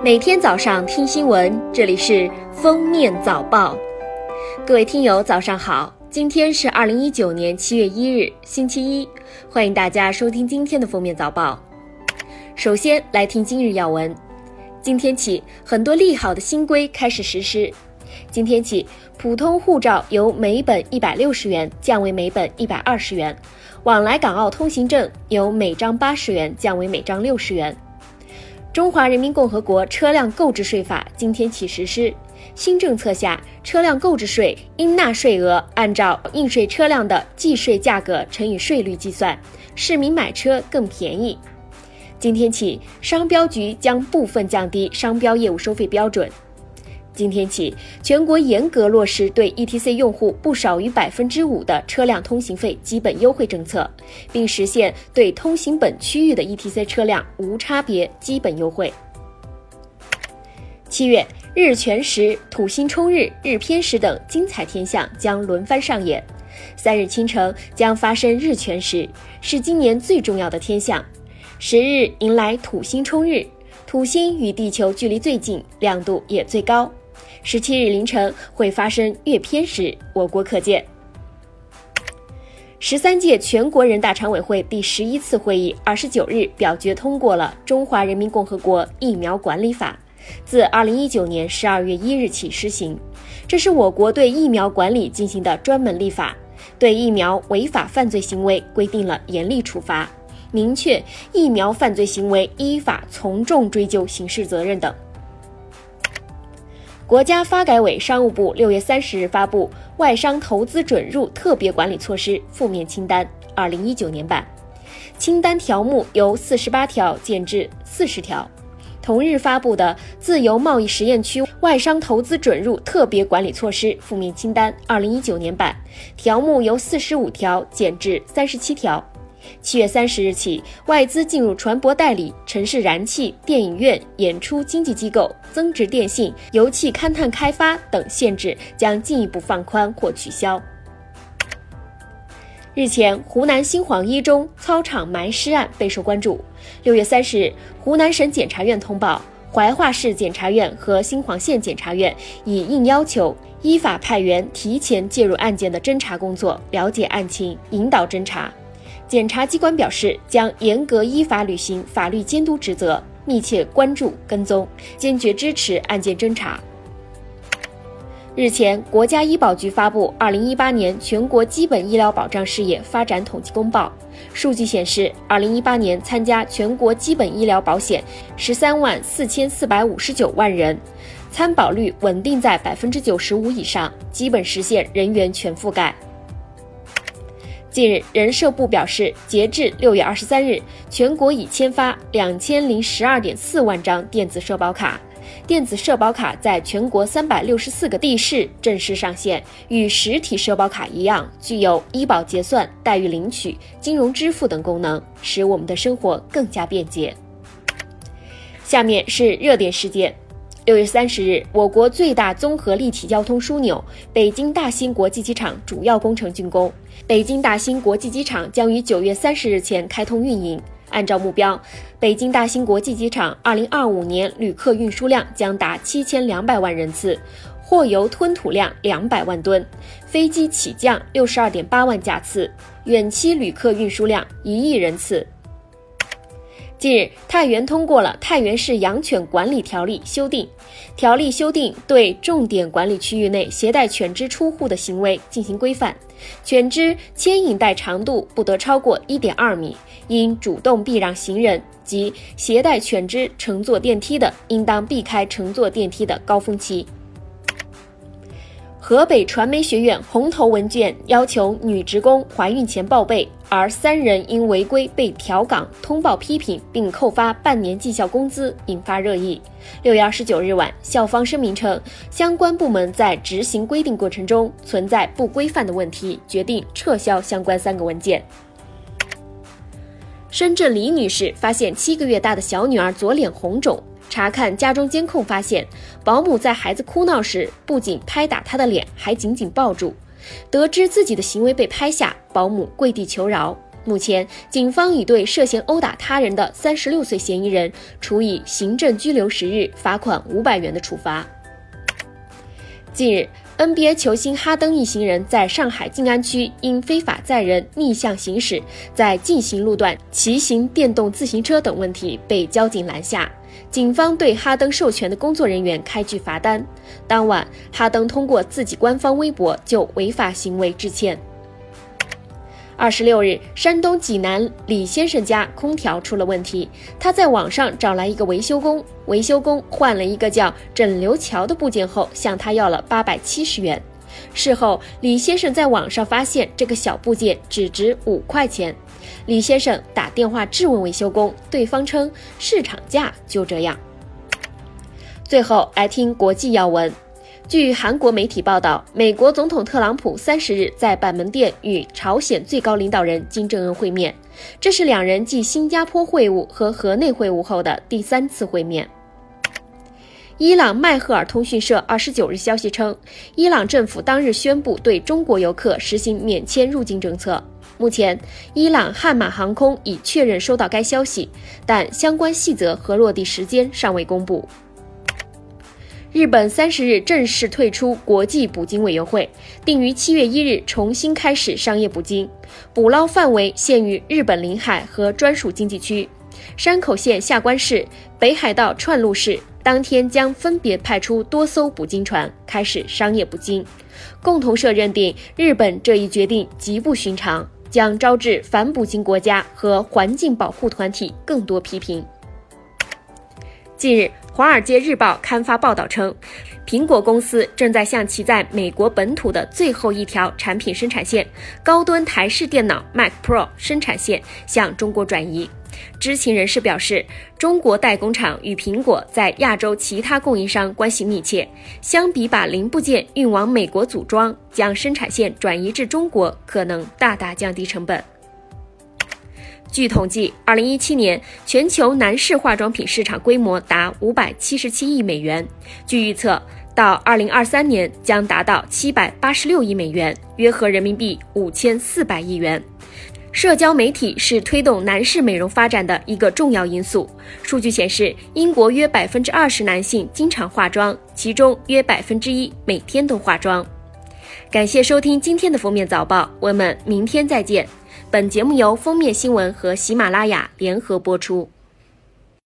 每天早上听新闻，这里是封面早报。各位听友，早上好！今天是二零一九年七月一日，星期一，欢迎大家收听今天的封面早报。首先来听今日要闻。今天起，很多利好的新规开始实施。今天起，普通护照由每本一百六十元降为每本一百二十元，往来港澳通行证由每张八十元降为每张六十元。中华人民共和国车辆购置税法今天起实施。新政策下，车辆购置税应纳税额按照应税车辆的计税价格乘以税率计算，市民买车更便宜。今天起，商标局将部分降低商标业务收费标准。今天起，全国严格落实对 ETC 用户不少于百分之五的车辆通行费基本优惠政策，并实现对通行本区域的 ETC 车辆无差别基本优惠。七月，日全食、土星冲日、日偏食等精彩天象将轮番上演。三日清晨将发生日全食，是今年最重要的天象。十日迎来土星冲日，土星与地球距离最近，亮度也最高。十七日凌晨会发生月偏食，我国可见。十三届全国人大常委会第十一次会议二十九日表决通过了《中华人民共和国疫苗管理法》，自二零一九年十二月一日起施行。这是我国对疫苗管理进行的专门立法，对疫苗违法犯罪行为规定了严厉处罚，明确疫苗犯罪行为依法从重追究刑事责任等。国家发改委、商务部六月三十日发布《外商投资准入特别管理措施负面清单（二零一九年版）》，清单条目由四十八条减至四十条。同日发布的《自由贸易实验区外商投资准入特别管理措施负面清单（二零一九年版）》，条目由四十五条减至三十七条。七月三十日起，外资进入船舶代理、城市燃气、电影院、演出经纪机构、增值电信、油气勘探开发等限制将进一步放宽或取消。日前，湖南新晃一中操场埋尸案备受关注。六月三十日，湖南省检察院通报，怀化市检察院和新晃县检察院已应要求，依法派员提前介入案件的侦查工作，了解案情，引导侦查。检察机关表示，将严格依法履行法律监督职责，密切关注跟踪，坚决支持案件侦查。日前，国家医保局发布《二零一八年全国基本医疗保障事业发展统计公报》，数据显示，二零一八年参加全国基本医疗保险十三万四千四百五十九万人，参保率稳定在百分之九十五以上，基本实现人员全覆盖。近日，人社部表示，截至六月二十三日，全国已签发两千零十二点四万张电子社保卡。电子社保卡在全国三百六十四个地市正式上线，与实体社保卡一样，具有医保结算、待遇领取、金融支付等功能，使我们的生活更加便捷。下面是热点事件。六月三十日，我国最大综合立体交通枢纽北京大兴国际机场主要工程竣工，北京大兴国际机场将于九月三十日前开通运营。按照目标，北京大兴国际机场二零二五年旅客运输量将达七千两百万人次，货邮吞吐量两百万吨，飞机起降六十二点八万架次，远期旅客运输量一亿人次。近日，太原通过了《太原市养犬管理条例》修订。条例修订对重点管理区域内携带犬只出户的行为进行规范，犬只牵引带长度不得超过一点二米，应主动避让行人及携带犬只乘坐电梯的，应当避开乘坐电梯的高峰期。河北传媒学院红头文件要求女职工怀孕前报备，而三人因违规被调岗、通报批评，并扣发半年绩效工资，引发热议。六月二十九日晚，校方声明称，相关部门在执行规定过程中存在不规范的问题，决定撤销相关三个文件。深圳李女士发现七个月大的小女儿左脸红肿。查看家中监控，发现保姆在孩子哭闹时不仅拍打他的脸，还紧紧抱住。得知自己的行为被拍下，保姆跪地求饶。目前，警方已对涉嫌殴打他人的三十六岁嫌疑人处以行政拘留十日、罚款五百元的处罚。近日，NBA 球星哈登一行人在上海静安区因非法载人、逆向行驶、在禁行路段骑行电动自行车等问题被交警拦下，警方对哈登授权的工作人员开具罚单。当晚，哈登通过自己官方微博就违法行为致歉。二十六日，山东济南李先生家空调出了问题，他在网上找来一个维修工，维修工换了一个叫整流桥的部件后，向他要了八百七十元。事后，李先生在网上发现这个小部件只值五块钱，李先生打电话质问维修工，对方称市场价就这样。最后来听国际要闻。据韩国媒体报道，美国总统特朗普三十日在板门店与朝鲜最高领导人金正恩会面，这是两人继新加坡会晤和河内会晤后的第三次会面。伊朗迈赫尔通讯社二十九日消息称，伊朗政府当日宣布对中国游客实行免签入境政策。目前，伊朗汉马航空已确认收到该消息，但相关细则和落地时间尚未公布。日本三十日正式退出国际捕鲸委员会，定于七月一日重新开始商业捕鲸，捕捞范围限于日本领海和专属经济区。山口县、下关市、北海道串路市当天将分别派出多艘捕鲸船开始商业捕鲸。共同社认定日本这一决定极不寻常，将招致反捕鲸国家和环境保护团体更多批评。近日，《华尔街日报》刊发报道称，苹果公司正在向其在美国本土的最后一条产品生产线——高端台式电脑 Mac Pro 生产线向中国转移。知情人士表示，中国代工厂与苹果在亚洲其他供应商关系密切，相比把零部件运往美国组装，将生产线转移至中国可能大大降低成本。据统计，二零一七年全球男士化妆品市场规模达五百七十七亿美元，据预测，到二零二三年将达到七百八十六亿美元，约合人民币五千四百亿元。社交媒体是推动男士美容发展的一个重要因素。数据显示，英国约百分之二十男性经常化妆，其中约百分之一每天都化妆。感谢收听今天的封面早报，我们明天再见。本节目由封面新闻和喜马拉雅联合播出。